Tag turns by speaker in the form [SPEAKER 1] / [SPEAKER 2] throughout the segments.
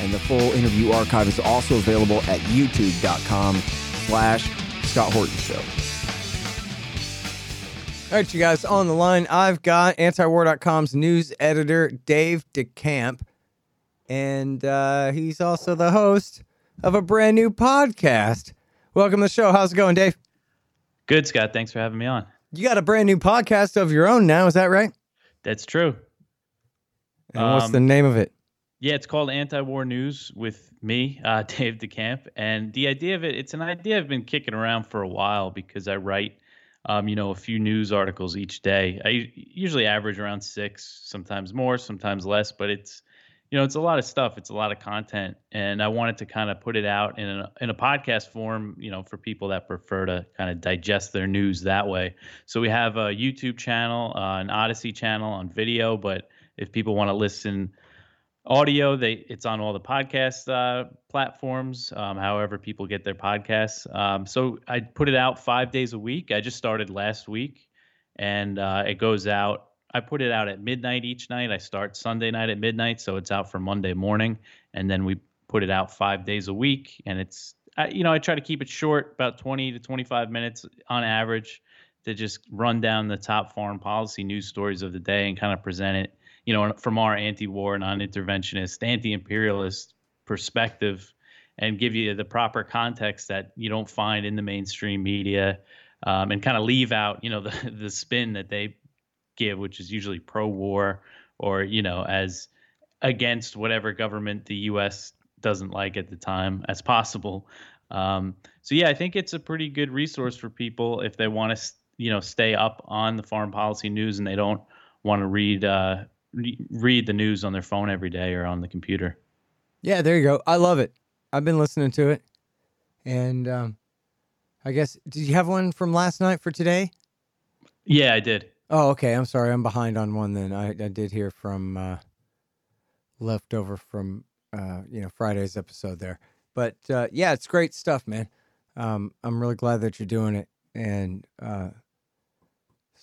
[SPEAKER 1] and the full interview archive is also available at youtube.com slash Scott Horton Show. All right, you guys, on the line, I've got antiwar.com's news editor, Dave DeCamp, and uh, he's also the host of a brand new podcast. Welcome to the show. How's it going, Dave?
[SPEAKER 2] Good, Scott. Thanks for having me on.
[SPEAKER 1] You got a brand new podcast of your own now, is that right?
[SPEAKER 2] That's true.
[SPEAKER 1] And what's the name of it?
[SPEAKER 2] Yeah, it's called Anti-War News with me, uh, Dave DeCamp, and the idea of it, it's an idea I've been kicking around for a while because I write, um, you know, a few news articles each day. I usually average around six, sometimes more, sometimes less, but it's, you know, it's a lot of stuff. It's a lot of content, and I wanted to kind of put it out in a in a podcast form, you know, for people that prefer to kind of digest their news that way. So we have a YouTube channel, uh, an Odysee channel on video, but if people want to listen audio they it's on all the podcast uh, platforms um, however people get their podcasts. Um, so i put it out five days a week. I just started last week and uh, it goes out i put it out at midnight each night. I start sunday night at midnight so it's out for monday morning. And then we put it out five days a week and it's I, you know i try to keep it short about 20 to 25 minutes on average to just run down the top foreign policy news stories of the day and kind of present it you know, from our anti-war, non-interventionist, anti-imperialist perspective, and give you the proper context that you don't find in the mainstream media, um, and kind of leave out, you know, the the spin that they give, which is usually pro-war or you know as against whatever government the U.S. doesn't like at the time as possible. Um, so yeah, I think it's a pretty good resource for people if they want to, you know, stay up on the foreign policy news and they don't want to read uh, read the news on their phone every day or on the computer.
[SPEAKER 1] Yeah, there you go. I love it. I've been listening to it, and um, I guess did you have one from last night for today?
[SPEAKER 2] Yeah, I did.
[SPEAKER 1] Oh, okay. I'm sorry. I'm behind on one. Then I, I did hear from uh, leftover from uh, you know Friday's episode there, but uh, yeah, it's great stuff, man. Um, I'm really glad that you're doing it, and uh,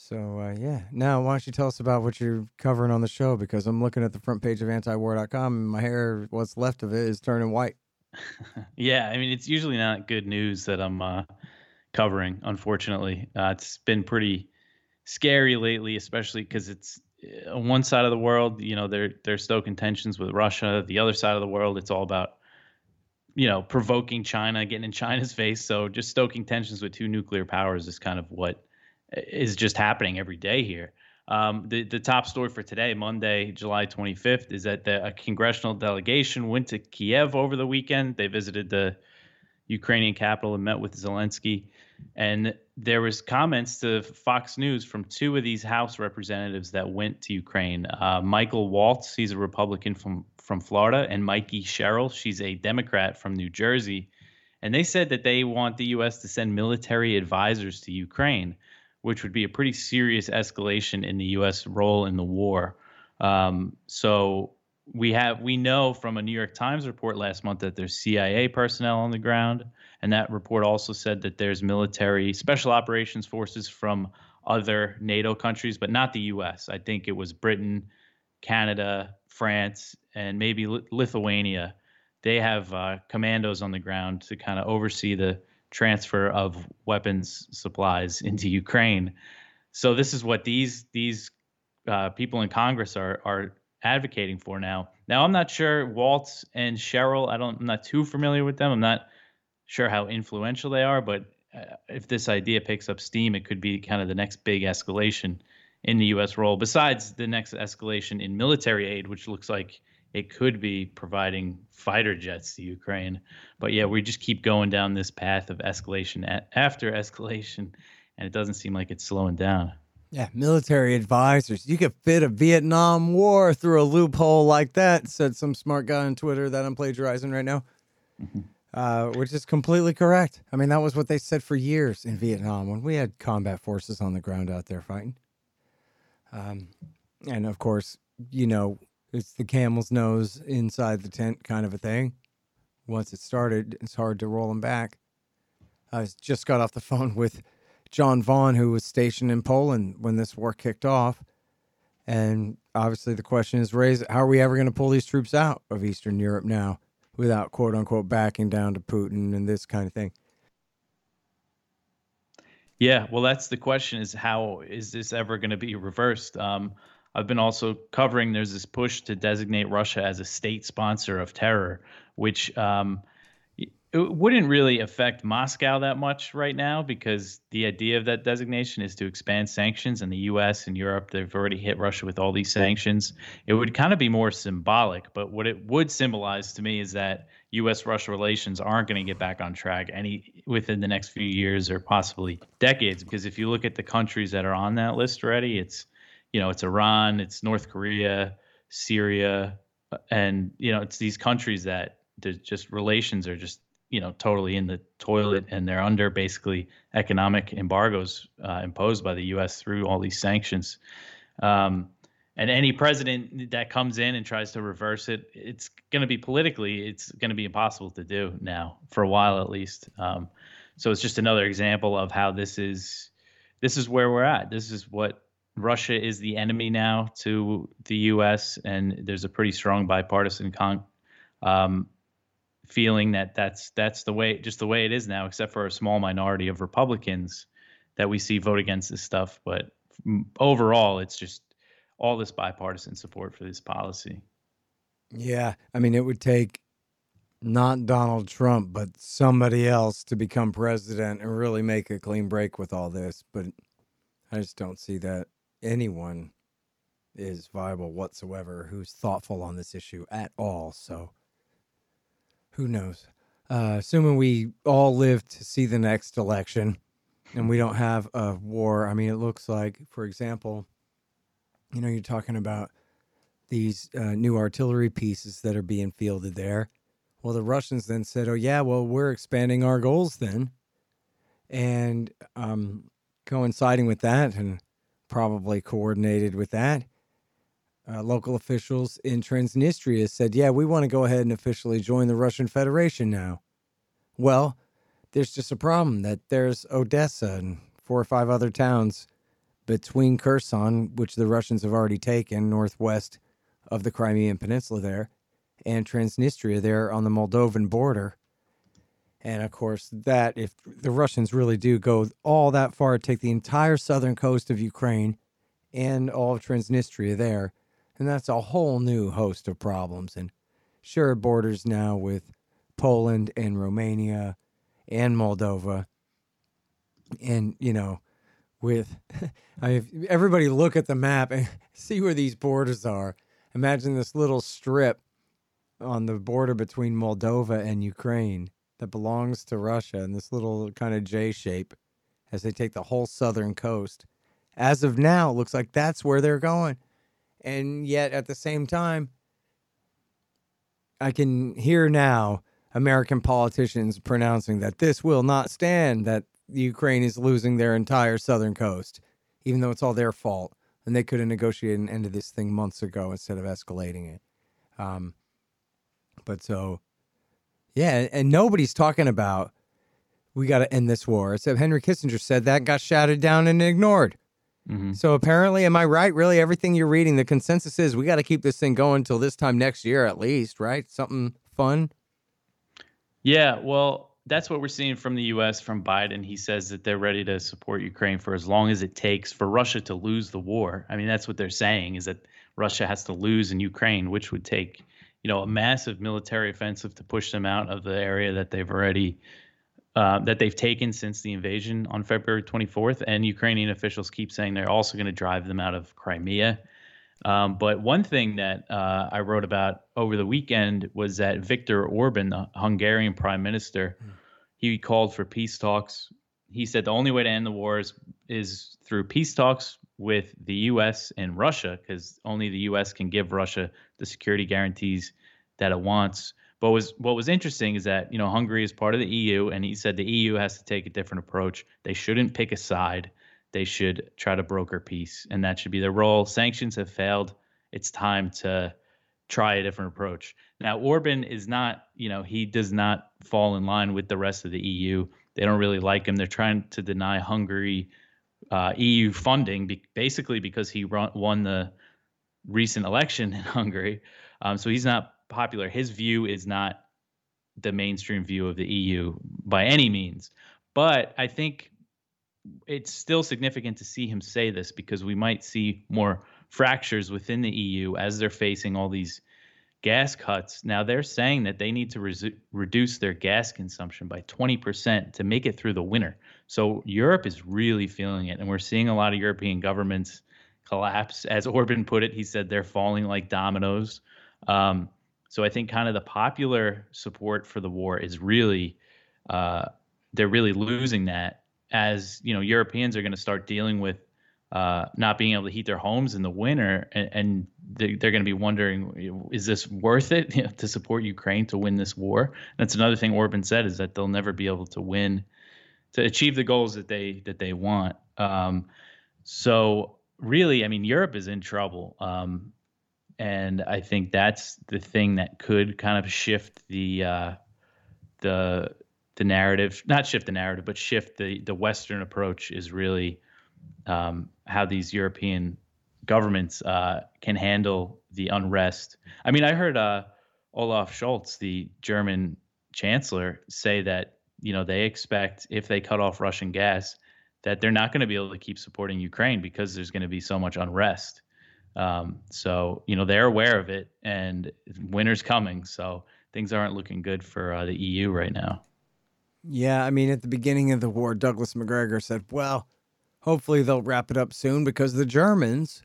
[SPEAKER 1] so uh, yeah, now why don't you tell us about what you're covering on the show? Because I'm looking at the front page of antiwar.com and my hair, what's left of it, is turning white.
[SPEAKER 2] yeah, I mean it's usually not good news that I'm uh, covering. Unfortunately, uh, it's been pretty scary lately, especially because it's uh, on one side of the world, you know, they're they're stoking tensions with Russia. The other side of the world, it's all about you know provoking China, getting in China's face. So just stoking tensions with two nuclear powers is kind of what is just happening every day here. Um, the the top story for today, Monday, July 25th, is that the, a congressional delegation went to Kiev over the weekend. They visited the Ukrainian capital and met with Zelensky, and there was comments to Fox News from two of these House representatives that went to Ukraine. Uh, Michael Waltz, he's a Republican from from Florida, and Mikie Sherrill, she's a Democrat from New Jersey, and they said that they want the U.S. to send military advisors to Ukraine which would be a pretty serious escalation in the U.S. role in the war. Um, so we have we know from a New York Times report last month that there's CIA personnel on the ground, and that report also said that there's military special operations forces from other NATO countries, but not the U.S. I think it was Britain, Canada, France, and maybe Lithuania. They have uh, commandos on the ground to kind of oversee the transfer of weapons supplies into Ukraine. So this is what these these uh, people in Congress are are advocating for now. Now I'm not sure Waltz and Sherrill. I don't. I'm not too familiar with them. I'm not sure how influential they are. But uh, if this idea picks up steam, it could be kind of the next big escalation in the U.S. role. Besides the next escalation in military aid, which looks like it could be providing fighter jets to Ukraine. But yeah, we just keep going down this path of escalation after escalation, and it doesn't seem like it's slowing down.
[SPEAKER 1] Yeah, military advisors. You could fit a Vietnam War through a loophole like that, said some smart guy on Twitter that I'm plagiarizing right now. Mm-hmm.
[SPEAKER 3] uh, which is completely correct. I mean, that was what they said for years in Vietnam when we had combat forces on the ground out there fighting. Um, and of course, you know, it's the camel's nose inside the tent kind of a thing. Once it started, it's hard to roll them back. I just got off the phone with John Vaughn, who was stationed in Poland when this war kicked off. And obviously, the question is raised how are we ever going to pull these troops out of Eastern Europe now without quote unquote backing down to Putin and this kind of thing?
[SPEAKER 2] Yeah, well, that's the question: is how is this ever going to be reversed? Um, I've been also covering. There's this push to designate Russia as a state sponsor of terror, which um, it wouldn't really affect Moscow that much right now because the idea of that designation is to expand sanctions, and the U.S. and Europe they've already hit Russia with all these sanctions. It would kind of be more symbolic, but what it would symbolize to me is that U.S.-Russia relations aren't going to get back on track any within the next few years or possibly decades. Because if you look at the countries that are on that list already, it's you know it's Iran, it's North Korea, Syria, and you know it's these countries that just relations are just you know totally in the toilet and they're under basically economic embargoes uh, imposed by the U.S. through all these sanctions. Um, and any president that comes in and tries to reverse it, it's going to be politically, it's going to be impossible to do now for a while at least. Um, so it's just another example of how this is this is where we're at. This is what Russia is the enemy now to the U.S. and there's a pretty strong bipartisan con- um, feeling that that's that's the way just the way it is now except for a small minority of republicans that we see vote against this stuff but overall it's just all this bipartisan support for this policy
[SPEAKER 3] yeah i mean it would take not donald trump but somebody else to become president and really make a clean break with all this but i just don't see that anyone is viable whatsoever who's thoughtful on this issue at all so who knows? Uh, assuming we all live to see the next election and we don't have a war, I mean, it looks like, for example, you know, you're talking about these uh, new artillery pieces that are being fielded there. Well, the Russians then said, oh, yeah, well, we're expanding our goals then. And um, coinciding with that and probably coordinated with that uh, local officials in Transnistria said, yeah, we want to go ahead and officially join the Russian Federation now. Well, there's just a problem that there's Odessa and four or five other towns between Kherson, which the Russians have already taken northwest of the Crimean Peninsula there, and Transnistria there on the Moldovan border. And of course, that if the Russians really do go all that far, take the entire southern coast of Ukraine and all of Transnistria there, and that's a whole new host of problems and sure, borders now with Poland and Romania and Moldova. And, you know, with I everybody look at the map and see where these borders are. Imagine this little strip on the border between Moldova and Ukraine that belongs to Russia in this little kind of J shape as they take the whole southern coast. As of now, it looks like that's where they're going. And yet at the same time, I can hear now American politicians pronouncing that this will not stand, that Ukraine is losing their entire southern coast, even though it's all their fault. And they could have negotiated an end to this thing months ago instead of escalating it. Um, but so, yeah, and nobody's talking about we got to end this war. Except Henry Kissinger said that got shouted down and ignored. Mm-hmm. So apparently, am I right? Really, everything you're reading, the consensus is we got to keep this thing going until this time next year at least, right? Something fun.
[SPEAKER 2] Yeah, well, that's what we're seeing from the U.S. from Biden. He says that they're ready to support Ukraine for as long as it takes for Russia to lose the war. I mean, that's what they're saying is that Russia has to lose in Ukraine, which would take, you know, a massive military offensive to push them out of the area that they've already uh, that they've taken since the invasion on February 24th. And Ukrainian officials keep saying they're also going to drive them out of Crimea. Um, but one thing that uh, I wrote about over the weekend was that Viktor Orban, the Hungarian prime minister, mm. he called for peace talks. He said the only way to end the war is, is through peace talks with the U.S. and Russia, because only the U.S. can give Russia the security guarantees that it wants. But was what was interesting is that you know Hungary is part of the EU, and he said the EU has to take a different approach. They shouldn't pick a side. They should try to broker peace, and that should be their role. Sanctions have failed. It's time to try a different approach. Now Orban is not, you know, he does not fall in line with the rest of the EU. They don't really like him. They're trying to deny Hungary uh, EU funding, be- basically because he run- won the recent election in Hungary. Um, so he's not popular. His view is not the mainstream view of the EU by any means. But I think it's still significant to see him say this because we might see more fractures within the EU as they're facing all these gas cuts. Now they're saying that they need to reduce their gas consumption by 20% to make it through the winter. So Europe is really feeling it, and we're seeing a lot of European governments collapse. As Orban put it, he said they're falling like dominoes. Um, so I think kind of the popular support for the war is really uh, they're really losing that as you know Europeans are going to start dealing with uh, not being able to heat their homes in the winter, and, and they, are going to be wondering, is this worth it you know, to support Ukraine to win this war? That's another thing Orban said is that they'll never be able to win, to achieve the goals that they that they want. Um, so really, I mean, Europe is in trouble, um, and I think that's the thing that could kind of shift the uh, the the narrative, not shift the narrative, but shift the the Western approach is really um, how these European governments uh, can handle the unrest. I mean, I heard uh, Olaf Scholz, the German chancellor, say that you know they expect if they cut off Russian gas, that they're not going to be able to keep supporting Ukraine because there's going to be so much unrest. Um, so you know they're aware of it, and winter's coming, so things aren't looking good for uh, the EU right now.
[SPEAKER 3] Yeah, I mean, at the beginning of the war, Douglas Macgregor said, "Well, hopefully they'll wrap it up soon because the Germans,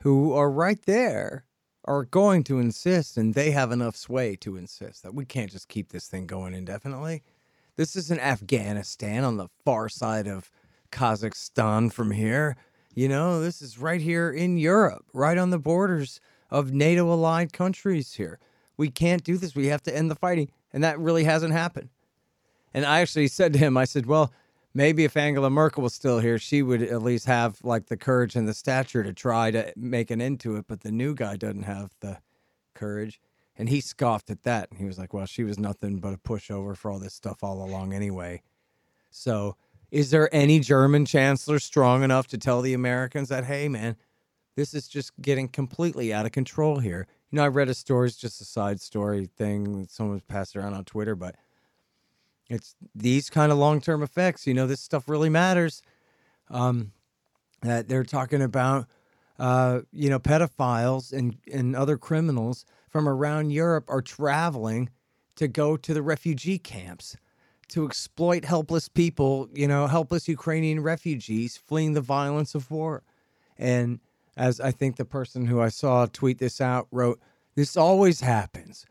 [SPEAKER 3] who are right there, are going to insist, and they have enough sway to insist that we can't just keep this thing going indefinitely. This isn't Afghanistan on the far side of Kazakhstan from here. You know, this is right here in Europe, right on the borders of NATO allied countries here. We can't do this. We have to end the fighting. And that really hasn't happened. And I actually said to him, I said, well, maybe if Angela Merkel was still here, she would at least have like the courage and the stature to try to make an end to it. But the new guy doesn't have the courage. And he scoffed at that. And He was like, well, she was nothing but a pushover for all this stuff all along anyway. So, is there any German chancellor strong enough to tell the Americans that, hey, man, this is just getting completely out of control here? You know, I read a story, it's just a side story thing that someone passed around on Twitter, but it's these kind of long term effects. You know, this stuff really matters. Um, that they're talking about, uh, you know, pedophiles and, and other criminals from around Europe are traveling to go to the refugee camps to exploit helpless people, you know, helpless Ukrainian refugees fleeing the violence of war. And as I think the person who I saw tweet this out wrote, this always happens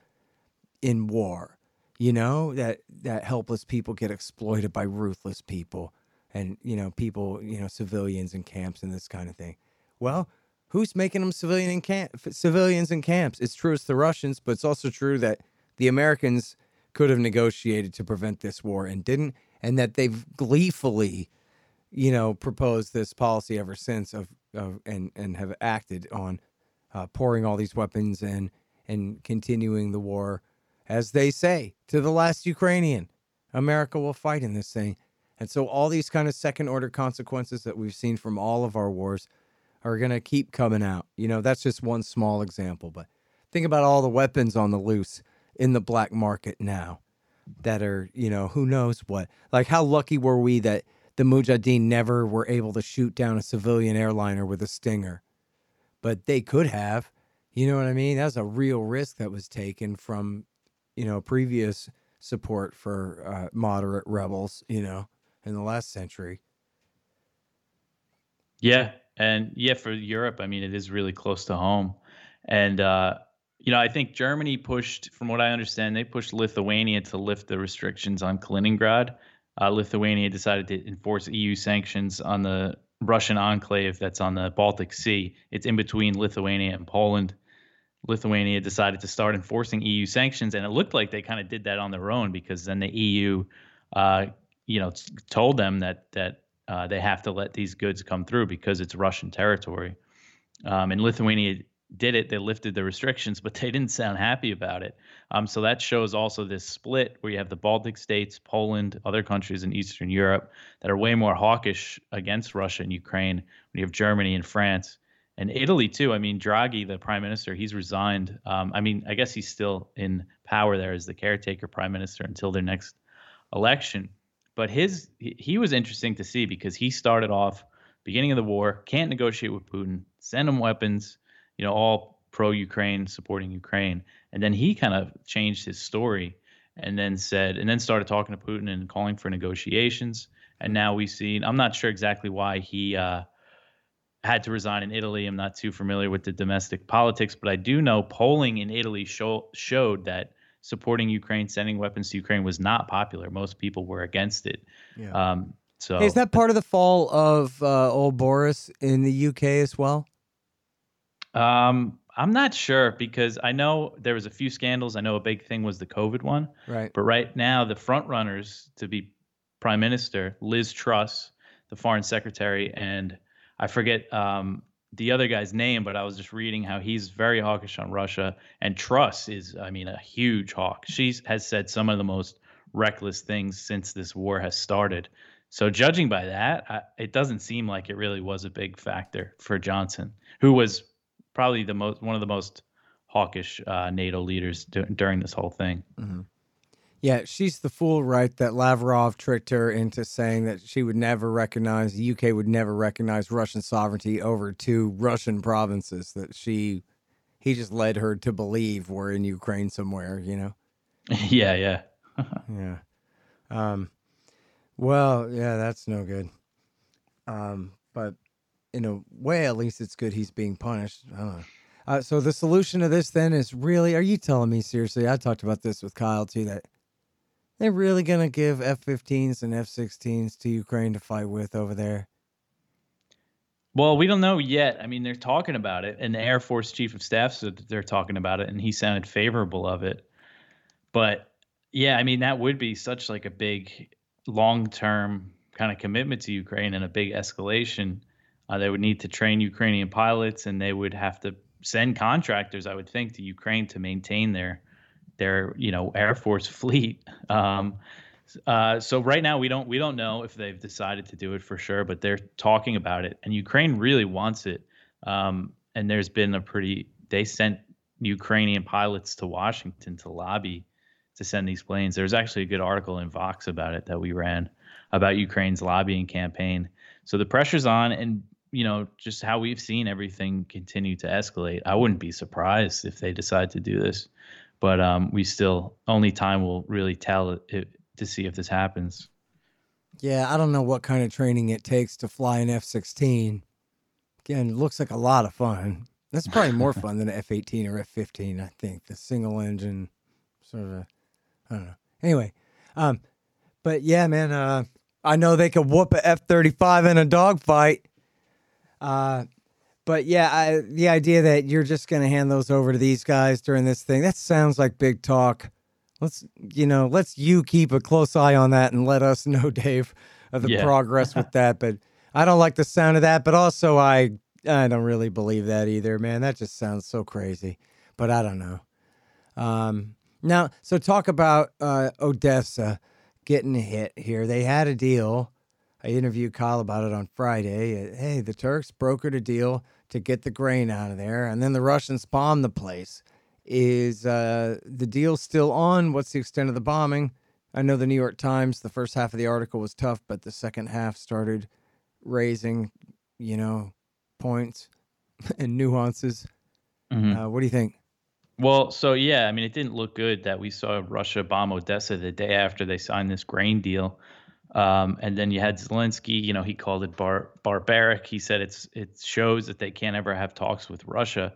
[SPEAKER 3] in war you know that that helpless people get exploited by ruthless people and you know people you know civilians in camps and this kind of thing well who's making them civilian in camp civilians in camps it's true it's the russians but it's also true that the americans could have negotiated to prevent this war and didn't and that they've gleefully you know proposed this policy ever since of, of and and have acted on uh, pouring all these weapons and and continuing the war as they say, to the last Ukrainian. America will fight in this thing. And so all these kind of second order consequences that we've seen from all of our wars are going to keep coming out. You know, that's just one small example, but think about all the weapons on the loose in the black market now that are, you know, who knows what. Like how lucky were we that the Mujahideen never were able to shoot down a civilian airliner with a stinger. But they could have. You know what I mean? That was a real risk that was taken from you know, previous support for uh, moderate rebels, you know, in the last century.
[SPEAKER 2] Yeah, and yeah, for Europe, I mean, it is really close to home, and uh, you know, I think Germany pushed, from what I understand, they pushed Lithuania to lift the restrictions on Kaliningrad. Uh, Lithuania decided to enforce EU sanctions on the Russian enclave that's on the Baltic Sea. It's in between Lithuania and Poland. Lithuania decided to start enforcing EU sanctions, and it looked like they kind of did that on their own because then the EU, uh, you know, told them that that uh, they have to let these goods come through because it's Russian territory. Um, and Lithuania did it. They lifted the restrictions, but they didn't sound happy about it. Um, so that shows also this split where you have the Baltic states, Poland, other countries in Eastern Europe that are way more hawkish against Russia and Ukraine. When you have Germany and France and Italy too. I mean, Draghi, the prime minister, he's resigned. Um, I mean, I guess he's still in power there as the caretaker prime minister until their next election. But his he was interesting to see because he started off beginning of the war, can't negotiate with Putin, send him weapons, you know, all pro Ukraine, supporting Ukraine. And then he kind of changed his story and then said, and then started talking to Putin and calling for negotiations. And now we've seen, I'm not sure exactly why he uh, had to resign in Italy. I'm not too familiar with the domestic politics, but I do know polling in Italy show, showed that supporting Ukraine, sending weapons to Ukraine was not popular. Most people were against it. Yeah. Um, so
[SPEAKER 3] hey, is that part of the fall of uh, old Boris in the UK as well?
[SPEAKER 2] Um, I'm not sure because I know there was a few scandals. I know a big thing was the COVID one.
[SPEAKER 3] Right.
[SPEAKER 2] But right now, the front runners to be prime minister, Liz Truss, the foreign secretary, and I forget um, the other guy's name, but I was just reading how he's very hawkish on Russia, and Truss is, I mean, a huge hawk. She has said some of the most reckless things since this war has started. So judging by that, I, it doesn't seem like it really was a big factor for Johnson, who was probably the most one of the most hawkish uh, NATO leaders d- during this whole thing.
[SPEAKER 3] Mm-hmm. Yeah, she's the fool, right? That Lavrov tricked her into saying that she would never recognize the UK would never recognize Russian sovereignty over two Russian provinces that she he just led her to believe were in Ukraine somewhere, you know.
[SPEAKER 2] yeah, yeah.
[SPEAKER 3] yeah. Um well, yeah, that's no good. Um but in a way at least it's good he's being punished. I don't know. Uh, so the solution to this then is really are you telling me seriously? I talked about this with Kyle too that they're really going to give F 15s and F 16s to Ukraine to fight with over there?
[SPEAKER 2] Well, we don't know yet. I mean, they're talking about it, and the Air Force Chief of Staff said they're talking about it, and he sounded favorable of it. But yeah, I mean, that would be such like a big long term kind of commitment to Ukraine and a big escalation. Uh, they would need to train Ukrainian pilots, and they would have to send contractors, I would think, to Ukraine to maintain their their you know Air Force fleet. Um, uh, so right now we don't we don't know if they've decided to do it for sure, but they're talking about it, and Ukraine really wants it. Um, and there's been a pretty they sent Ukrainian pilots to Washington to lobby to send these planes. There's actually a good article in Vox about it that we ran about Ukraine's lobbying campaign. So the pressure's on, and you know just how we've seen everything continue to escalate. I wouldn't be surprised if they decide to do this but um, we still only time will really tell it, it, to see if this happens.
[SPEAKER 3] Yeah, I don't know what kind of training it takes to fly an F sixteen. Again, it looks like a lot of fun. That's probably more fun than an F eighteen or F fifteen. I think the single engine sort of. I don't know. Anyway, um, but yeah, man. Uh, I know they could whoop a F thirty five in a dogfight. Uh, but yeah, I, the idea that you're just going to hand those over to these guys during this thing, that sounds like big talk. Let's, you know, let's you keep a close eye on that and let us know, Dave, of the yeah. progress with that. But I don't like the sound of that. But also, I, I don't really believe that either, man. That just sounds so crazy. But I don't know. Um, now, so talk about uh, Odessa getting hit here. They had a deal. I interviewed Kyle about it on Friday. Hey, the Turks brokered a deal to get the grain out of there, and then the Russians bombed the place. Is uh, the deal still on? What's the extent of the bombing? I know the New York Times, the first half of the article was tough, but the second half started raising, you know, points and nuances. Mm-hmm. Uh, what do you think?
[SPEAKER 2] Well, so yeah, I mean, it didn't look good that we saw Russia bomb Odessa the day after they signed this grain deal. Um, and then you had Zelensky. You know, he called it bar- barbaric. He said it's it shows that they can't ever have talks with Russia.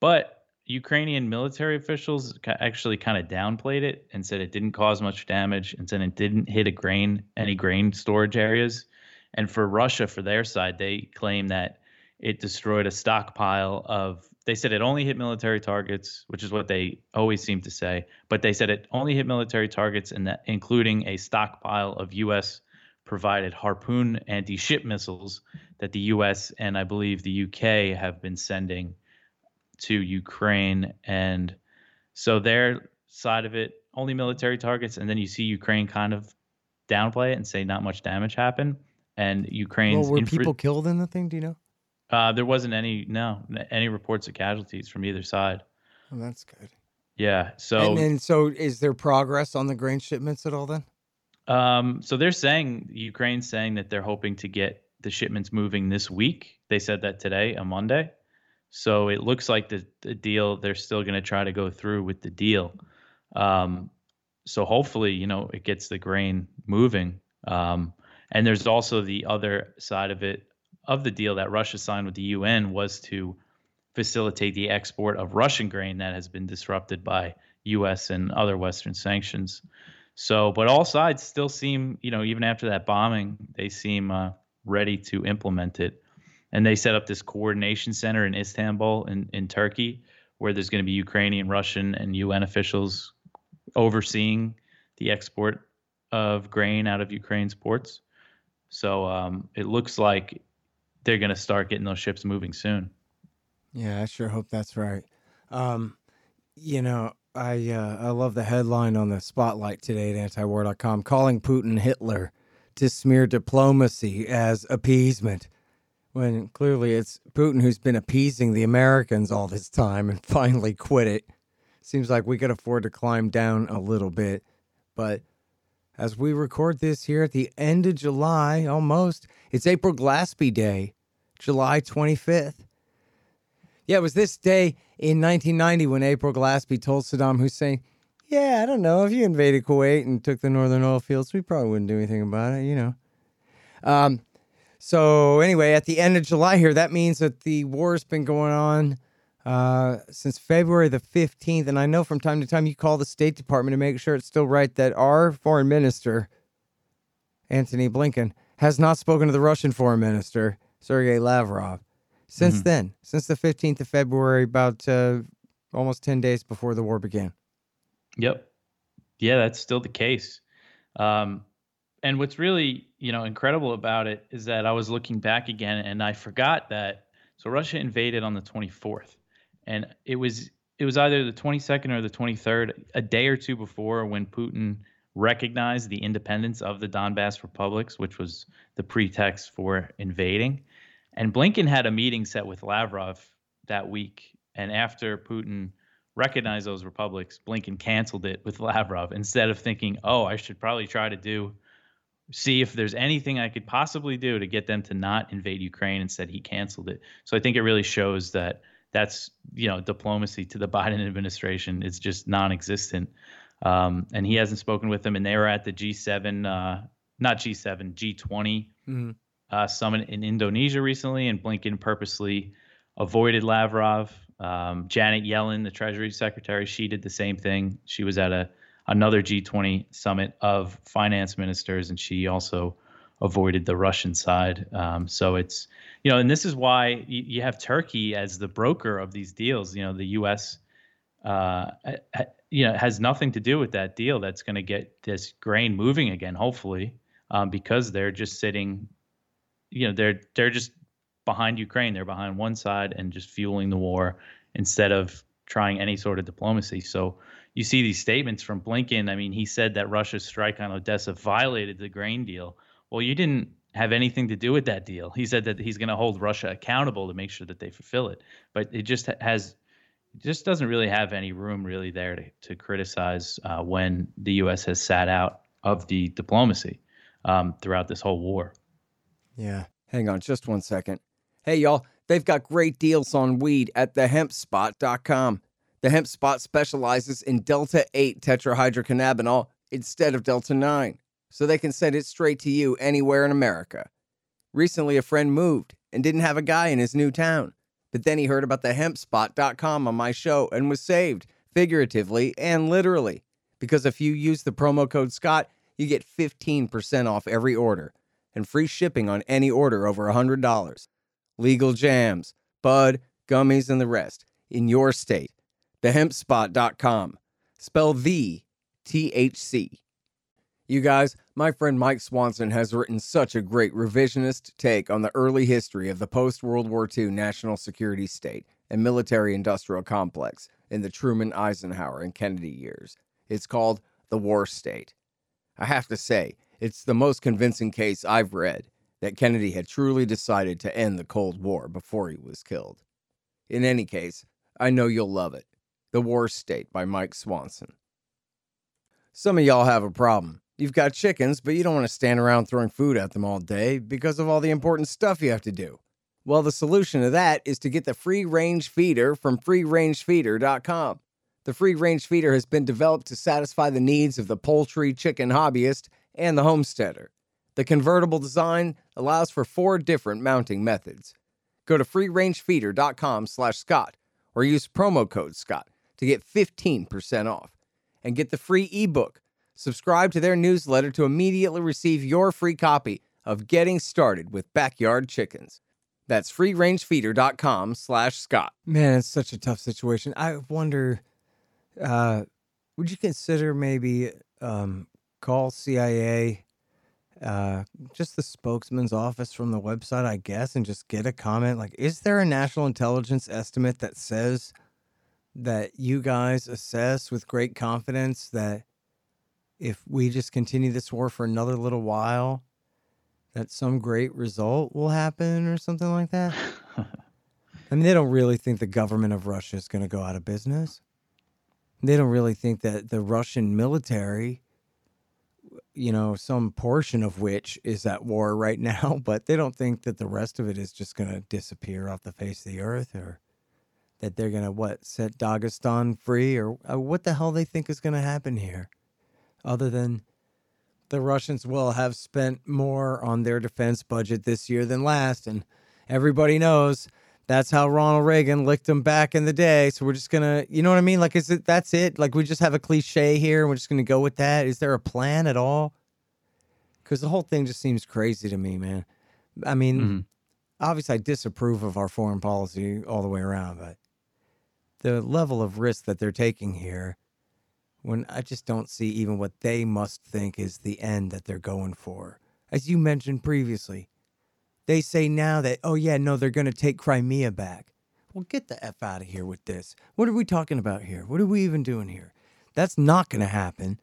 [SPEAKER 2] But Ukrainian military officials actually kind of downplayed it and said it didn't cause much damage and said it didn't hit a grain any grain storage areas. And for Russia, for their side, they claim that it destroyed a stockpile of they said it only hit military targets, which is what they always seem to say. But they said it only hit military targets, and that including a stockpile of U.S. provided Harpoon anti-ship missiles that the U.S. and I believe the U.K. have been sending to Ukraine, and so their side of it only military targets, and then you see Ukraine kind of downplay it and say not much damage happened, and Ukraine's
[SPEAKER 3] well, were
[SPEAKER 2] infra-
[SPEAKER 3] people killed in the thing? Do you know?
[SPEAKER 2] Uh, there wasn't any no any reports of casualties from either side.
[SPEAKER 3] Oh, that's good.
[SPEAKER 2] Yeah. So
[SPEAKER 3] and then, so is there progress on the grain shipments at all? Then,
[SPEAKER 2] um, so they're saying Ukraine's saying that they're hoping to get the shipments moving this week. They said that today, a Monday. So it looks like the, the deal they're still going to try to go through with the deal. Um, so hopefully, you know, it gets the grain moving. Um, and there's also the other side of it of the deal that Russia signed with the UN was to facilitate the export of Russian grain that has been disrupted by U.S. and other Western sanctions. So, but all sides still seem, you know, even after that bombing, they seem uh, ready to implement it. And they set up this coordination center in Istanbul, in, in Turkey, where there's going to be Ukrainian, Russian, and UN officials overseeing the export of grain out of Ukraine's ports. So um, it looks like they're going to start getting those ships moving soon.
[SPEAKER 3] Yeah, I sure hope that's right. Um, you know, I uh, I love the headline on the spotlight today at antiwar.com calling Putin Hitler to smear diplomacy as appeasement. When clearly it's Putin who's been appeasing the Americans all this time and finally quit it. Seems like we could afford to climb down a little bit. But as we record this here at the end of July, almost, it's April Glaspie Day, July 25th. Yeah, it was this day in 1990 when April Glaspie told Saddam Hussein, Yeah, I don't know. If you invaded Kuwait and took the northern oil fields, we probably wouldn't do anything about it, you know. Um, so, anyway, at the end of July here, that means that the war's been going on uh, since February the 15th. And I know from time to time you call the State Department to make sure it's still right that our foreign minister, Antony Blinken, has not spoken to the Russian foreign minister, Sergei Lavrov, since
[SPEAKER 2] Mhm.
[SPEAKER 3] then, since the 15th of February, about uh, almost 10 days before the war began.
[SPEAKER 2] Yep. Yeah, that's still the case. Um, and what's really, you know, incredible about it is that I was looking back again and I forgot that so Russia invaded on the 24th. And it was it was either the 22nd or the 23rd, a day or two before when Putin recognized the independence of the Donbass republics, which was the pretext for invading. And Blinken had a meeting set with Lavrov that week. And after Putin recognized those republics, Blinken canceled it with Lavrov instead of thinking, oh, I should probably try to do, see if there's anything I could possibly do to get them to not invade Ukraine. Instead, he canceled it. So I think it really shows that that's, you know, diplomacy to the Biden administration is just non existent. Um, and he hasn't spoken with them. And they were at the G7, uh, not G7, G20
[SPEAKER 3] Mhm.
[SPEAKER 2] Uh, summit in Indonesia recently, and Blinken purposely avoided Lavrov. Um, Janet Yellen, the Treasury Secretary, she did the same thing. She was at a another G20 summit of finance ministers, and she also avoided the Russian side. Um, so it's you know, and this is why you, you have Turkey as the broker of these deals. You know, the U.S. Uh, you know has nothing to do with that deal. That's going to get this grain moving again, hopefully, um, because they're just sitting you know they're they're just behind Ukraine. They're behind one side and just fueling the war instead of trying any sort of diplomacy. So you see these statements from Blinken. I mean, he said that Russia's strike on Odessa violated the grain deal. Well, you didn't have anything to do with that deal. He said that he's going to hold Russia accountable to make sure that they fulfill it. But it just has just doesn't really have any room really there to, to criticize uh, when the U.S. has sat out of the diplomacy um, throughout this whole war.
[SPEAKER 3] Yeah. Hang on just one second. Hey, y'all, they've got great deals on weed at thehempspot.com. The Hemp Spot specializes in Delta 8 tetrahydrocannabinol instead of Delta 9, so they can send it straight to you anywhere in America. Recently, a friend moved and didn't have a guy in his new town, but then he heard about thehempspot.com on my show and was saved, figuratively and literally, because if you use the promo code SCOTT, you get 15% off every order and free shipping on any order over $100. Legal jams, bud, gummies, and the rest.
[SPEAKER 1] in your state. Thehempspot.com. Spell the THC. You guys, my friend Mike Swanson has written such a great revisionist take on the early history of the post World War II national security state and military industrial complex in the Truman, Eisenhower, and Kennedy years. It's called The War State. I have to say, it's the most convincing case I've read that Kennedy had truly decided to end the Cold War before he was killed. In any case, I know you'll love it. The War State by Mike Swanson. Some of y'all have a problem. You've got chickens, but you don't want to stand around throwing food at them all day because of all the important stuff you have to do. Well, the solution to that is to get the free range feeder from freerangefeeder.com. The free range feeder has been developed to satisfy the needs of the poultry chicken hobbyist and the homesteader. The convertible design allows for four different mounting methods. Go to freerangefeeder.com/scott or use promo code Scott to get 15% off and get the free ebook Subscribe to their newsletter to immediately receive your free copy of Getting Started with Backyard Chickens. That's freerangefeeder.com slash Scott.
[SPEAKER 3] Man, it's such a tough situation. I wonder, uh, would you consider maybe um, call CIA, uh, just the spokesman's office from the website, I guess, and just get a comment? Like, is there a national intelligence estimate that says that you guys assess with great confidence that if we just continue this war for another little while, that some great result will happen or something like that. I mean, they don't really think the government of Russia is going to go out of business. They don't really think that the Russian military, you know, some portion of which is at war right now, but they don't think that the rest of it is just going to disappear off the face of the earth or that they're going to, what, set Dagestan free or uh, what the hell they think is going to happen here other than the Russians will have spent more on their defense budget this year than last. And everybody knows that's how Ronald Reagan licked them back in the day. So we're just gonna, you know what I mean? Like, is it that's it? Like, we just have a cliche here and we're just gonna go with that. Is there a plan at all? Because the whole thing just seems crazy to me, man. I mean, mm-hmm. obviously, I disapprove of our foreign policy all the way around, but the level of risk that they're taking here when I just don't see even what they must think is the end that they're going for. As you mentioned previously, they say now that, oh, yeah, no, they're going to take Crimea back. Well, get the F out of here with this. What are we talking about here? What are we even doing here? That's not going to happen.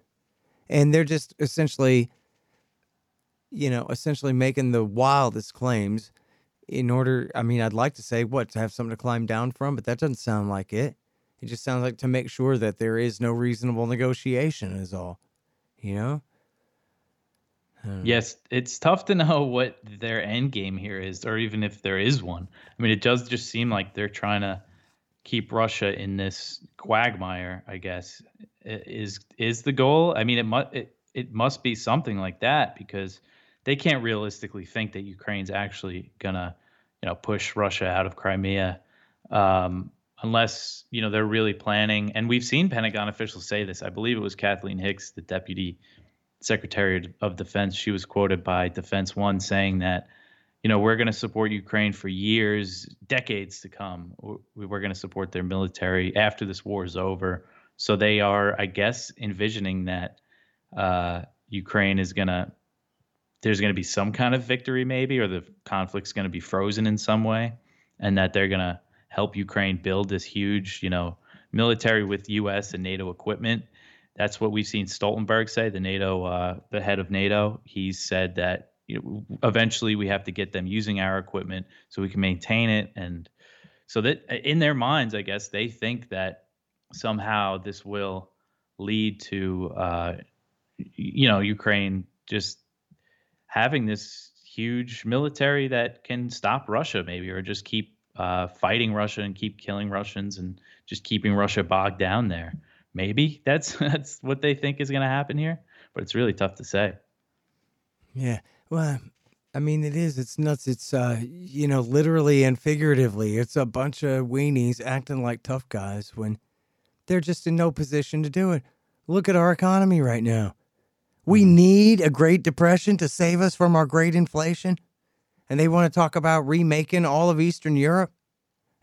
[SPEAKER 3] And they're just essentially, you know, essentially making the wildest claims in order. I mean, I'd like to say, what, to have something to climb down from, but that doesn't sound like it. It just sounds like to make sure that there is no reasonable negotiation, is all. You know?
[SPEAKER 2] Yes, it's tough to know what their end game here is, or even if there is one. I mean, it does just seem like they're trying to keep Russia in this quagmire. I guess is is the goal. I mean, it must it, it must be something like that because they can't realistically think that Ukraine's actually gonna, you know, push Russia out of Crimea. Um, unless you know they're really planning. And we've seen Pentagon officials say this. I believe it was Kathleen Hicks, the deputy secretary of defense. She was quoted by Defense One saying that, you know, we're going to support Ukraine for years, decades to come. We're going to support their military after this war is over. So they are, I guess, envisioning that uh, Ukraine is going to. There's going to be some kind of victory, maybe, or the conflict's going to be frozen in some way, and that they're going to help Ukraine build this huge, you know, military with U.S. and NATO equipment. That's what we've seen Stoltenberg say, the NATO, uh, the head of NATO. He said that you know, eventually we have to get them using our equipment so we can maintain it, and so that in their minds, I guess they think that somehow this will lead to, uh, you know, Ukraine just having this huge military that can stop Russia, maybe, or just keep uh, fighting Russia and keep killing Russians and just keeping Russia bogged down there. Maybe that's that's what they think is going to happen here, but it's really tough to say.
[SPEAKER 3] Yeah, well, I mean, it is. It's nuts. It's uh, you know, literally and figuratively. It's a bunch of weenies acting like tough guys when they're just in no position to do it. Look at our economy right now. We mm-hmm. need a Great Depression to save us from our great inflation and they want to talk about remaking all of Eastern Europe.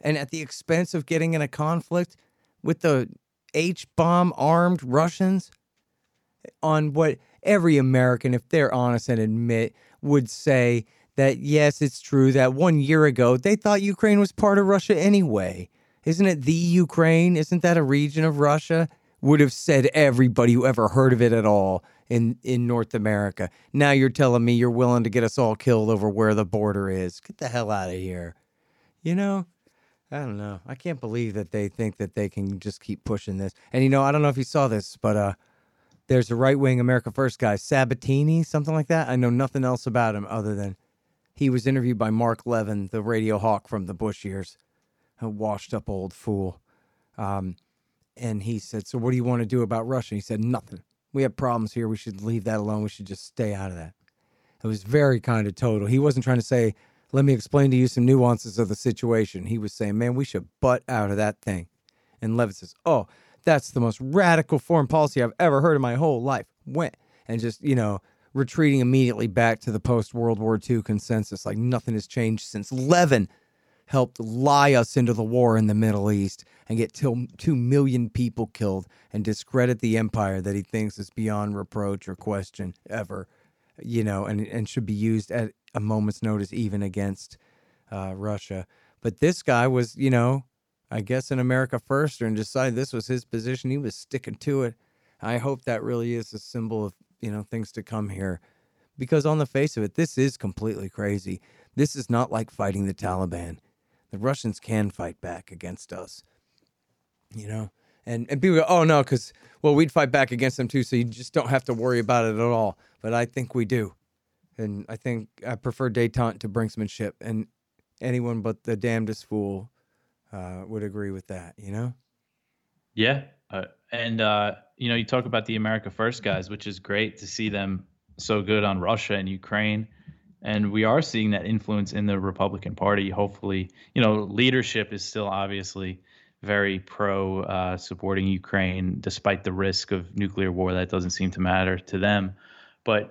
[SPEAKER 3] and at the expense of getting in a conflict with the H bomb armed Russians on what every American, if they're honest and admit, would say that yes, it's true that one year ago they thought Ukraine was part of Russia anyway. Isn't it the Ukraine? Isn't that a region of Russia? Would have said everybody who ever heard of it at all in, in North America. Now you're telling me you're willing to get us all killed over where the border is. Get the hell out of here. You know, I don't know. I can't believe that they think that they can just keep pushing this. And you know, I don't know if you saw this, but uh there's a right wing America First guy, Sabatini, something like that. I know nothing else about him other than he was interviewed by Mark Levin, the radio hawk from the Bush years, a washed up old fool. Um, and he said, So what do you want to do about Russia? He said, Nothing. We have problems here. We should leave that alone. We should just stay out of that. It was very kind of total. He wasn't trying to say, Let me explain to you some nuances of the situation. He was saying, Man, we should butt out of that thing. And Levin says, Oh, that's the most radical foreign policy I've ever heard in my whole life. When and just, you know, retreating immediately back to the post World War II consensus, like nothing has changed since Levin helped lie us into the war in the Middle East and get till 2 million people killed and discredit the empire that he thinks is beyond reproach or question ever, you know, and, and should be used at a moment's notice even against uh, Russia. But this guy was, you know, I guess an America first and decided this was his position. He was sticking to it. I hope that really is a symbol of, you know, things to come here. Because on the face of it, this is completely crazy. This is not like fighting the Taliban. The Russians can fight back against us. You know? And and people go, oh no, because well, we'd fight back against them too, so you just don't have to worry about it at all. But I think we do. And I think I prefer detente to brinksmanship. And anyone but the damnedest fool uh, would agree with that, you know?
[SPEAKER 2] Yeah. Uh, and, uh, you know, you talk about the America First guys, which is great to see them so good on Russia and Ukraine. And we are seeing that influence in the Republican Party. Hopefully, you know, leadership is still obviously very pro uh, supporting Ukraine, despite the risk of nuclear war. That doesn't seem to matter to them. But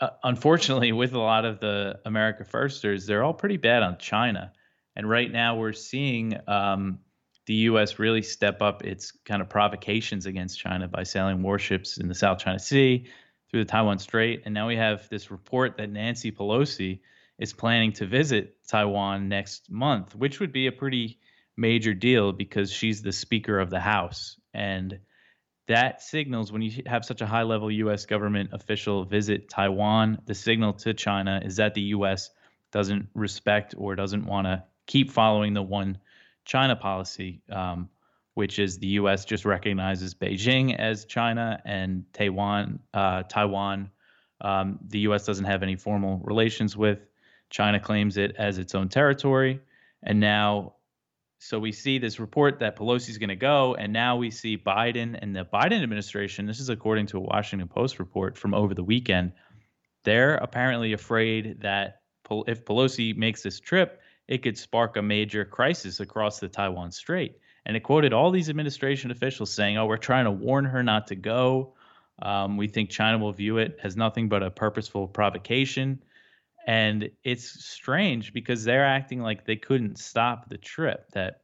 [SPEAKER 2] uh, unfortunately, with a lot of the America Firsters, they're all pretty bad on China. And right now, we're seeing um, the U.S. really step up its kind of provocations against China by sailing warships in the South China Sea, through the Taiwan Strait. And now we have this report that Nancy Pelosi is planning to visit Taiwan next month, which would be a pretty major deal because she's the Speaker of the House. And that signals when you have such a high level U.S. government official visit Taiwan, the signal to China is that the U.S. doesn't respect or doesn't want to keep following the one China policy, um, which is the U.S. just recognizes Beijing as China and Taiwan. Uh, Taiwan, um, the U.S. doesn't have any formal relations with. China claims it as its own territory, and now, so we see this report that Pelosi's going to go, and now we see Biden and the Biden administration. This is according to a Washington Post report from over the weekend. They're apparently afraid that if Pelosi makes this trip, it could spark a major crisis across the Taiwan Strait. And it quoted all these administration officials saying, oh, we're trying to warn her not to go. Um, we think China will view it as nothing but a purposeful provocation. And it's strange because they're acting like they couldn't stop the trip, that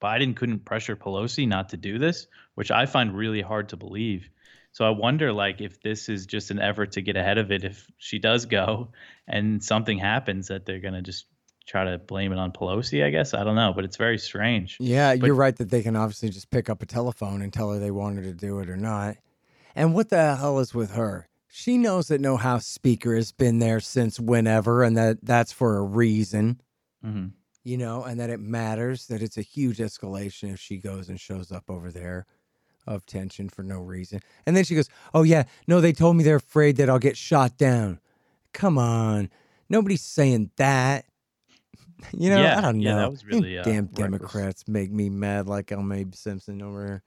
[SPEAKER 2] Biden couldn't pressure Pelosi not to do this, which I find really hard to believe. So I wonder, like, if this is just an effort to get ahead of it, if she does go and something happens, that they're going to just try to blame it on Pelosi, I guess. I don't know, but it's very strange.
[SPEAKER 3] Yeah,
[SPEAKER 2] but,
[SPEAKER 3] you're right that they can obviously just pick up a telephone and tell her they want her to do it or not. And what the hell is with her? She knows that no House Speaker has been there since whenever, and that that's for a reason.
[SPEAKER 2] Mm-hmm.
[SPEAKER 3] You know, and that it matters that it's a huge escalation if she goes and shows up over there of tension for no reason. And then she goes, Oh, yeah, no, they told me they're afraid that I'll get shot down. Come on. Nobody's saying that. You know,
[SPEAKER 2] yeah,
[SPEAKER 3] I don't know.
[SPEAKER 2] Yeah, that was really
[SPEAKER 3] uh,
[SPEAKER 2] reckless.
[SPEAKER 3] damn Democrats make me mad like Elmabe Simpson over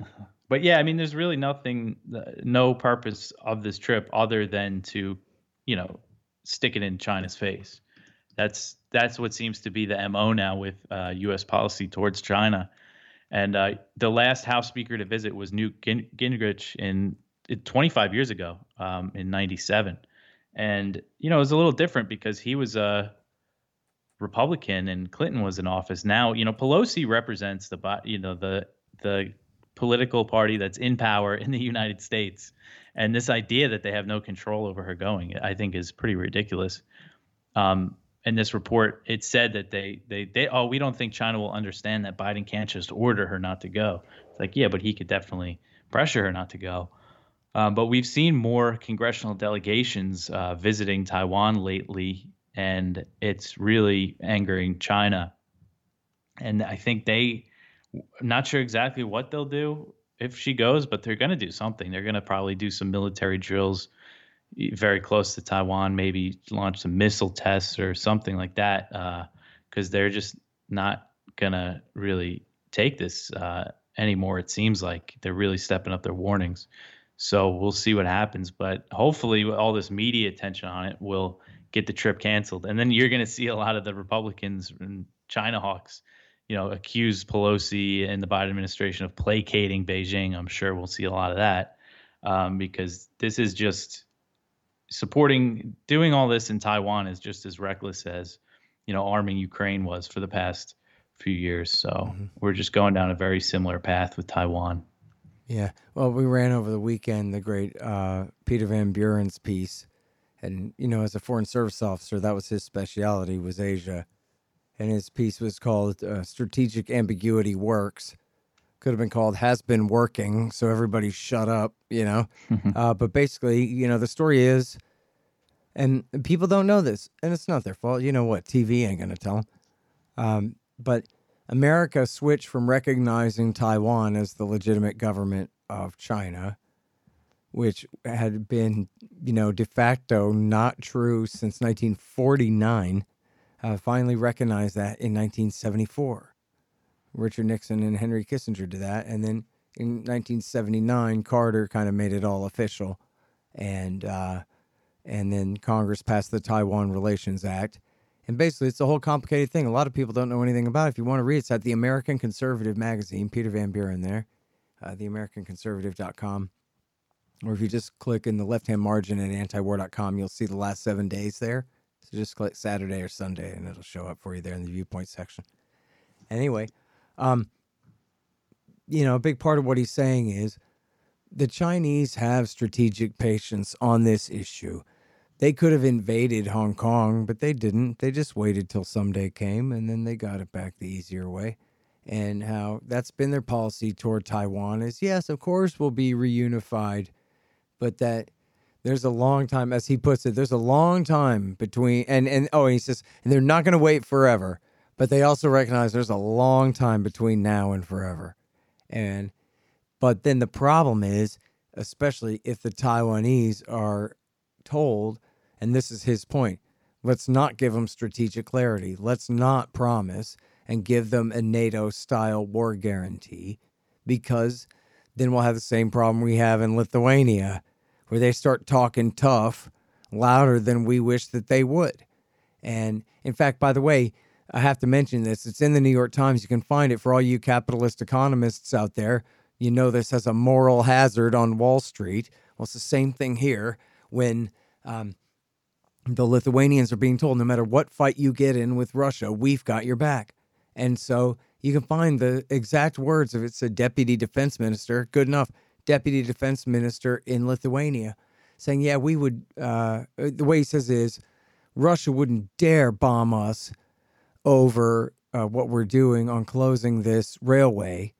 [SPEAKER 3] here.
[SPEAKER 2] but yeah, I mean, there's really nothing, uh, no purpose of this trip other than to, you know, stick it in China's face. That's that's what seems to be the mo now with uh, U.S. policy towards China. And uh, the last House Speaker to visit was Newt Gingrich in 25 years ago, um, in '97. And you know, it was a little different because he was a Republican and Clinton was in office. Now, you know, Pelosi represents the you know the the political party that's in power in the United States, and this idea that they have no control over her going, I think, is pretty ridiculous. Um, in this report, it said that they they they oh we don't think China will understand that Biden can't just order her not to go. It's like yeah, but he could definitely pressure her not to go. Um, but we've seen more congressional delegations uh, visiting Taiwan lately, and it's really angering China. And I think they, Not sure exactly what they'll do if she goes, but they're going to do something. They're going to probably do some military drills very close to Taiwan, maybe launch some missile tests or something like that, because uh, they're just not going to really take this uh, anymore. It seems like they're really stepping up their warnings. So we'll see what happens. But hopefully, all this media attention on it will get the trip canceled. And then you're going to see a lot of the Republicans and China hawks, you know, accuse Pelosi and the Biden administration of placating Beijing. I'm sure we'll see a lot of that um, because this is just supporting doing all this in Taiwan is just as reckless as you know arming Ukraine was for the past few years. So mm-hmm. we're just going down a very similar path with Taiwan.
[SPEAKER 3] Yeah. Well, we ran over the weekend the great uh, Peter Van Buren's piece, and you know, as a foreign service officer, that was his specialty was Asia, and his piece was called uh, "Strategic Ambiguity Works." Could have been called "Has Been Working," so everybody shut up, you know. uh, but basically, you know, the story is, and people don't know this, and it's not their fault. You know what? TV ain't gonna tell them. Um, but America switched from recognizing Taiwan as the legitimate government of China, which had been, you know, de facto not true since 1949, uh, finally recognized that in 1974. Richard Nixon and Henry Kissinger did that. And then in 1979, Carter kind of made it all official. And, uh, and then Congress passed the Taiwan Relations Act. And basically, it's a whole complicated thing. A lot of people don't know anything about it. If you want to read it, it's at the American Conservative magazine, Peter Van Buren there, uh, theamericanconservative.com. Or if you just click in the left hand margin at antiwar.com, you'll see the last seven days there. So just click Saturday or Sunday and it'll show up for you there in the viewpoint section. Anyway, um, you know, a big part of what he's saying is the Chinese have strategic patience on this issue they could have invaded Hong Kong, but they didn't. They just waited till someday came and then they got it back the easier way. And how that's been their policy toward Taiwan is yes, of course, we'll be reunified, but that there's a long time, as he puts it, there's a long time between, and, and oh, he says, and they're not going to wait forever, but they also recognize there's a long time between now and forever. And, but then the problem is, especially if the Taiwanese are told and this is his point. Let's not give them strategic clarity. Let's not promise and give them a NATO style war guarantee because then we'll have the same problem we have in Lithuania, where they start talking tough louder than we wish that they would. And in fact, by the way, I have to mention this. It's in the New York Times. You can find it for all you capitalist economists out there. You know this has a moral hazard on Wall Street. Well, it's the same thing here when um, the Lithuanians are being told no matter what fight you get in with Russia, we've got your back. And so you can find the exact words if it's a deputy defense minister, good enough, deputy defense minister in Lithuania, saying, Yeah, we would, uh, the way he says is, Russia wouldn't dare bomb us over uh, what we're doing on closing this railway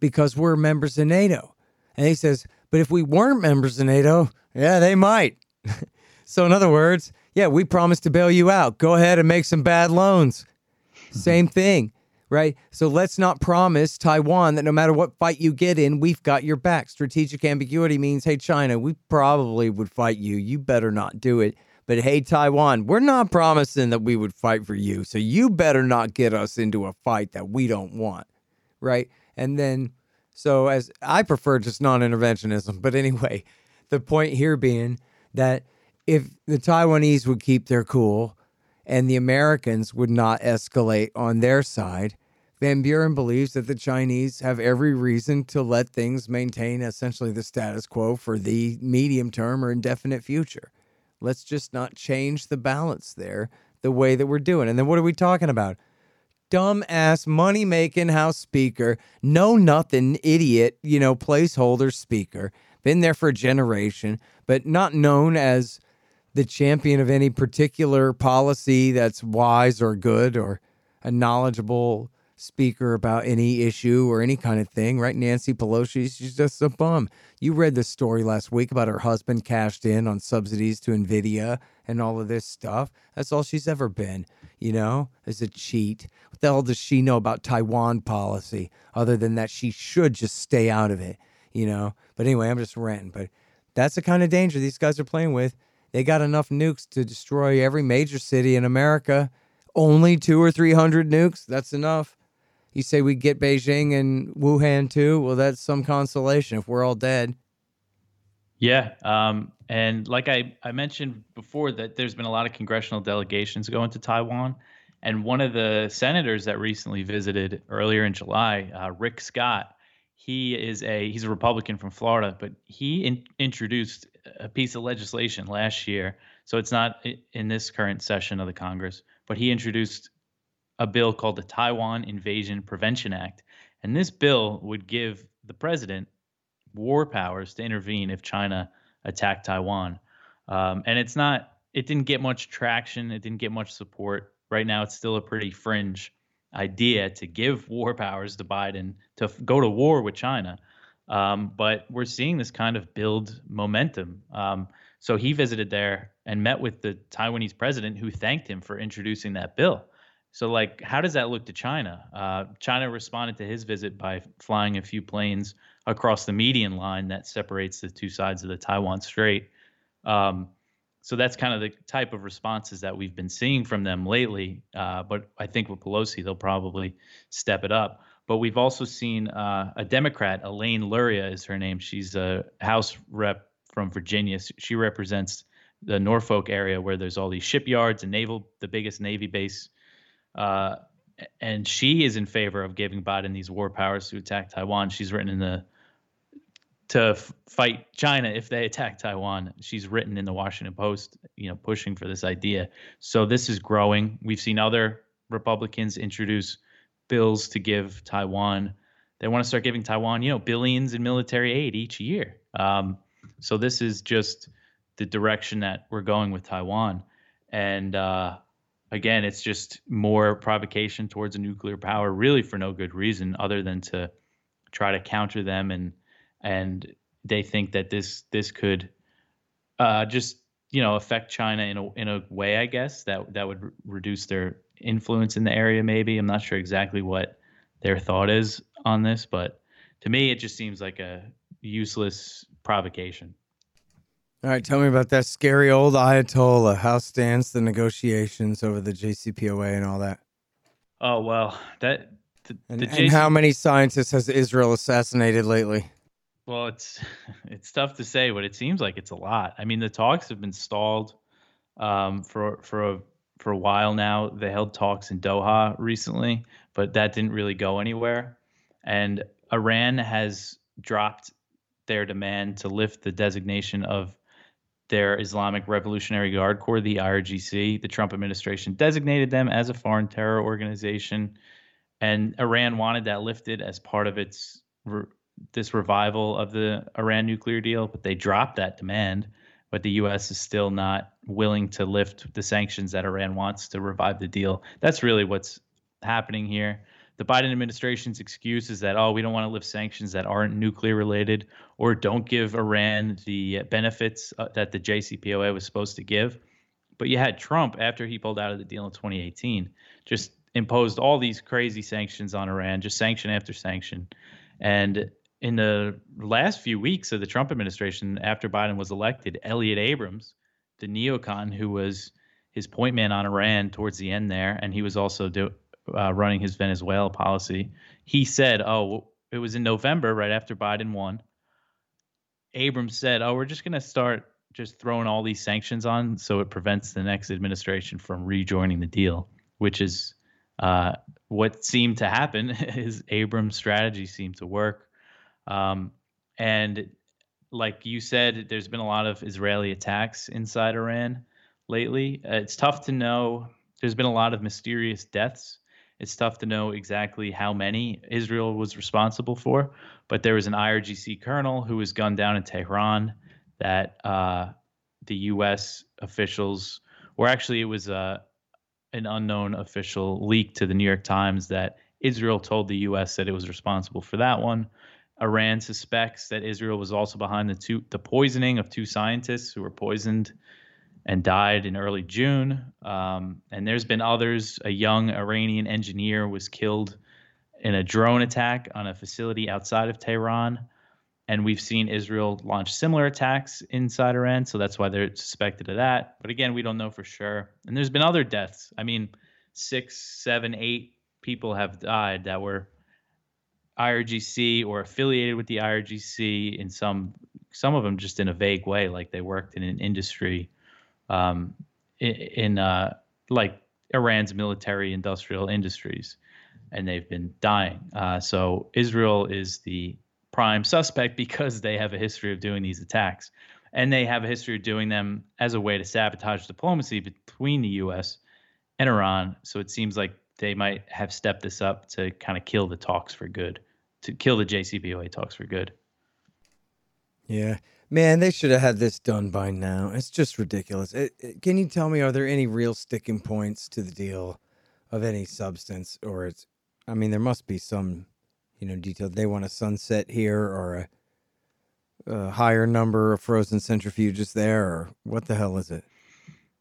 [SPEAKER 3] because we're members of NATO. And he says, But if we weren't members of NATO, yeah, they might. So, in other words, yeah, we promised to bail you out. Go ahead and make some bad loans. Same thing, right? So, let's not promise Taiwan that no matter what fight you get in, we've got your back. Strategic ambiguity means, hey, China, we probably would fight you. You better not do it. But hey, Taiwan, we're not promising that we would fight for you. So, you better not get us into a fight that we don't want, right? And then, so as I prefer just non interventionism. But anyway, the point here being that if the Taiwanese would keep their cool and the Americans would not escalate on their side, Van Buren believes that the Chinese have every reason to let things maintain essentially the status quo for the medium term or indefinite future. Let's just not change the balance there the way that we're doing. And then what are we talking about? Dumbass money making House Speaker, no nothing idiot, you know, placeholder speaker, been there for a generation, but not known as the champion of any particular policy that's wise or good or a knowledgeable speaker about any issue or any kind of thing, right? Nancy Pelosi, she's just a bum. You read the story last week about her husband cashed in on subsidies to Nvidia and all of this stuff. That's all she's ever been, you know, as a cheat. What the hell does she know about Taiwan policy other than that she should just stay out of it, you know? But anyway, I'm just ranting. But that's the kind of danger these guys are playing with. They got enough nukes to destroy every major city in America. Only two or three hundred nukes. That's enough you say we get Beijing and Wuhan too. Well, that's some consolation if we're all dead.
[SPEAKER 2] Yeah. Um, and like I, I mentioned before, that there's been a lot of congressional delegations going to Taiwan. And one of the senators that recently visited earlier in July, uh, Rick Scott, he is a he's a Republican from Florida, but he in, introduced a piece of legislation last year. So it's not in this current session of the Congress, but he introduced a bill called the Taiwan Invasion Prevention Act. And this bill would give the president war powers to intervene if China attacked Taiwan. Um, and it's not, it didn't get much traction, it didn't get much support. Right now, it's still a pretty fringe idea to give war powers to Biden to f- go to war with China. Um, but we're seeing this kind of build momentum. Um, so he visited there and met with the Taiwanese president who thanked him for introducing that bill. So, like, how does that look to China? Uh, China responded to his visit by flying a few planes across the median line that separates the two sides of the Taiwan Strait. Um, so that's kind of the type of responses that we've been seeing from them lately. Uh, but I think with Pelosi, they'll probably step it up. But we've also seen uh, a Democrat, Elaine Luria is her name. She's a House rep from Virginia. She represents the Norfolk area where there's all these shipyards and naval, the biggest Navy base uh, and she is in favor of giving Biden these war powers to attack Taiwan. She's written in the to f- fight China if they attack Taiwan. She's written in the Washington Post, you know, pushing for this idea. So this is growing. We've seen other Republicans introduce bills to give Taiwan. They want to start giving Taiwan, you know, billions in military aid each year. Um, so this is just the direction that we're going with Taiwan, and uh, again, it's just more provocation towards a nuclear power, really for no good reason other than to try to counter them and and they think that this this could uh, just you know affect China in a in a way, I guess that that would reduce their influence in the area. Maybe I'm not sure exactly what their thought is on this, but to me, it just seems like a useless provocation.
[SPEAKER 3] All right, tell me about that scary old Ayatollah. How stands the negotiations over the JCPOA and all that?
[SPEAKER 2] Oh well, that
[SPEAKER 3] the, and, the JC- and how many scientists has Israel assassinated lately?
[SPEAKER 2] Well, it's it's tough to say, but it seems like it's a lot. I mean, the talks have been stalled um, for for a for a while now. They held talks in Doha recently, but that didn't really go anywhere. And Iran has dropped their demand to lift the designation of their Islamic Revolutionary Guard Corps, the IRGC. The Trump administration designated them as a foreign terror organization, and Iran wanted that lifted as part of its re- this revival of the Iran nuclear deal, but they dropped that demand. But the U.S. is still not willing to lift the sanctions that Iran wants to revive the deal. That's really what's happening here the Biden administration's excuse is that, oh, we don't want to lift sanctions that aren't nuclear related or don't give Iran the benefits uh, that the JCPOA was supposed to give. But you had Trump, after he pulled out of the deal in 2018, just imposed all these crazy sanctions on Iran, just sanction after sanction. And in the last few weeks of the Trump administration, after Biden was elected, Elliot Abrams, the neocon who was his point man on Iran towards the end there, and he was also do, uh, running his Venezuela policy, he said, "Oh, it was in November, right after Biden won." Abrams said, "Oh, we're just going to start just throwing all these sanctions on, so it prevents the next administration from rejoining the deal," which is uh, what seemed to happen. His Abrams' strategy seemed to work, um, and like you said, there's been a lot of Israeli attacks inside Iran lately. Uh, it's tough to know there's been a lot of mysterious deaths. It's tough to know exactly how many Israel was responsible for, but there was an IRGC colonel who was gunned down in Tehran that uh, the U.S. officials, or actually it was uh, an unknown official, leaked to the New York Times that Israel told the U.S. that it was responsible for that one. Iran suspects that Israel was also behind the two the poisoning of two scientists who were poisoned and died in early June. Um, and there's been others. A young Iranian engineer was killed in a drone attack on a facility outside of Tehran. And we've seen Israel launch similar attacks inside Iran, so that's why they're suspected of that. But again, we don't know for sure. And there's been other deaths. I mean, six, seven, eight people have died that were IRGC or affiliated with the IRGC in some some of them just in a vague way, like they worked in an industry um, in, in uh, like Iran's military industrial industries, and they've been dying. Uh, so Israel is the prime suspect because they have a history of doing these attacks, and they have a history of doing them as a way to sabotage diplomacy between the U.S. and Iran. So it seems like they might have stepped this up to kind of kill the talks for good, to kill the JCPOA talks for good.
[SPEAKER 3] Yeah. Man, they should have had this done by now. It's just ridiculous. It, it, can you tell me, are there any real sticking points to the deal of any substance? Or it's, I mean, there must be some, you know, detail. They want a sunset here or a, a higher number of frozen centrifuges there, or what the hell is it?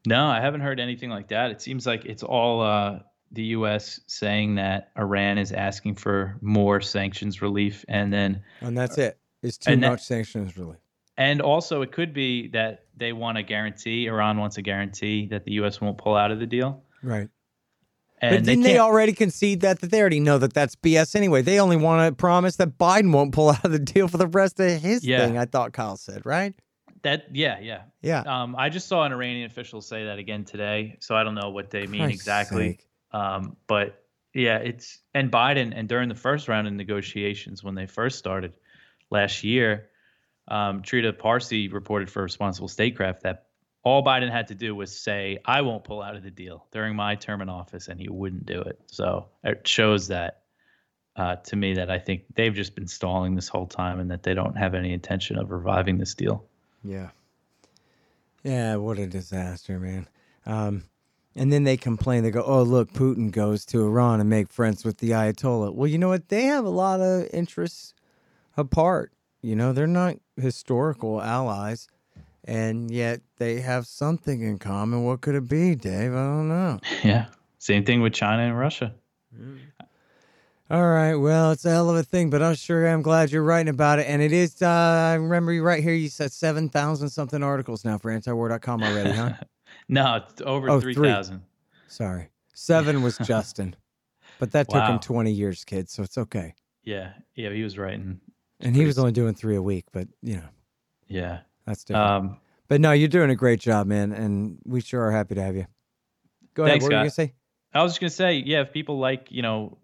[SPEAKER 2] No, I haven't heard anything like that. It seems like it's all uh, the U.S. saying that Iran is asking for more sanctions relief, and then
[SPEAKER 3] and that's it. It's too much that, sanctions relief.
[SPEAKER 2] And also, it could be that they want a guarantee. Iran wants a guarantee that the U.S. won't pull out of the deal.
[SPEAKER 3] Right. And but didn't they, they, already concede that? That they already know that that's BS anyway. They only want to promise that Biden won't pull out of the deal for the rest of his yeah. thing. I thought Kyle said right.
[SPEAKER 2] That yeah yeah
[SPEAKER 3] yeah.
[SPEAKER 2] Um, I just saw an Iranian official say that again today, so I don't know what they mean Christ's exactly. Um, but yeah, it's and Biden and during the first round of negotiations when they first started last year, um, Trita Parsi reported for Responsible Statecraft that all Biden had to do was say, I won't pull out of the deal during my term in office, and he wouldn't do it. So it shows that uh, to me that I think they've just been stalling this whole time and that they don't have any intention of reviving this deal.
[SPEAKER 3] Yeah. Yeah, what a disaster, man. Um, and then they complain. They go, "Oh, look, Putin goes to Iran and make friends with the Ayatollah." Well, you know what? They have a lot of interests apart. You know, they're not historical allies, and yet they have something in common. What could it be, Dave? I don't know.
[SPEAKER 2] Yeah. Same thing with China and Russia.
[SPEAKER 3] Mm. All right. Well, it's a hell of a thing, but I'm sure I'm glad you're writing about it. And it is, uh, I remember you right here, you said 7,000 something articles now for antiwar.com already, huh?
[SPEAKER 2] no, it's over oh, 3,000.
[SPEAKER 3] Sorry. Seven was Justin, but that took wow. him 20 years, kid. So it's okay.
[SPEAKER 2] Yeah. Yeah. He was writing
[SPEAKER 3] and he was only doing three a week, but you know,
[SPEAKER 2] yeah,
[SPEAKER 3] that's different. Um, but no, you're doing a great job, man, and we sure are happy to have you. Go thanks, ahead. What were you gonna say?
[SPEAKER 2] I was just gonna say, yeah, if people like, you know,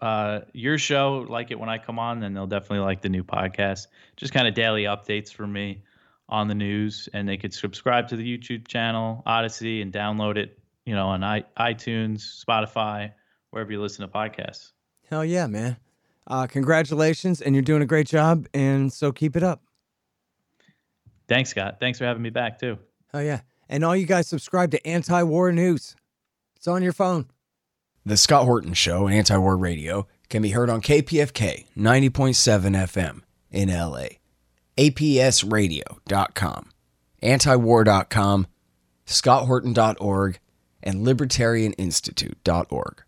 [SPEAKER 2] uh, your show, like it when I come on, then they'll definitely like the new podcast. Just kind of daily updates for me on the news, and they could subscribe to the YouTube channel, Odysee, and download it, you know, on I- iTunes, Spotify, wherever you listen to podcasts.
[SPEAKER 3] Hell yeah, man. Uh, congratulations, and you're doing a great job, and so keep it up.
[SPEAKER 2] Thanks, Scott. Thanks for having me back, too.
[SPEAKER 3] Oh, yeah. And all you guys subscribe to Anti War News, it's on your phone.
[SPEAKER 1] The Scott Horton Show, Anti War Radio, can be heard on KPFK 90.7 FM in LA, APSradio.com, antiwar.com, scotthorton.org, and libertarianinstitute.org.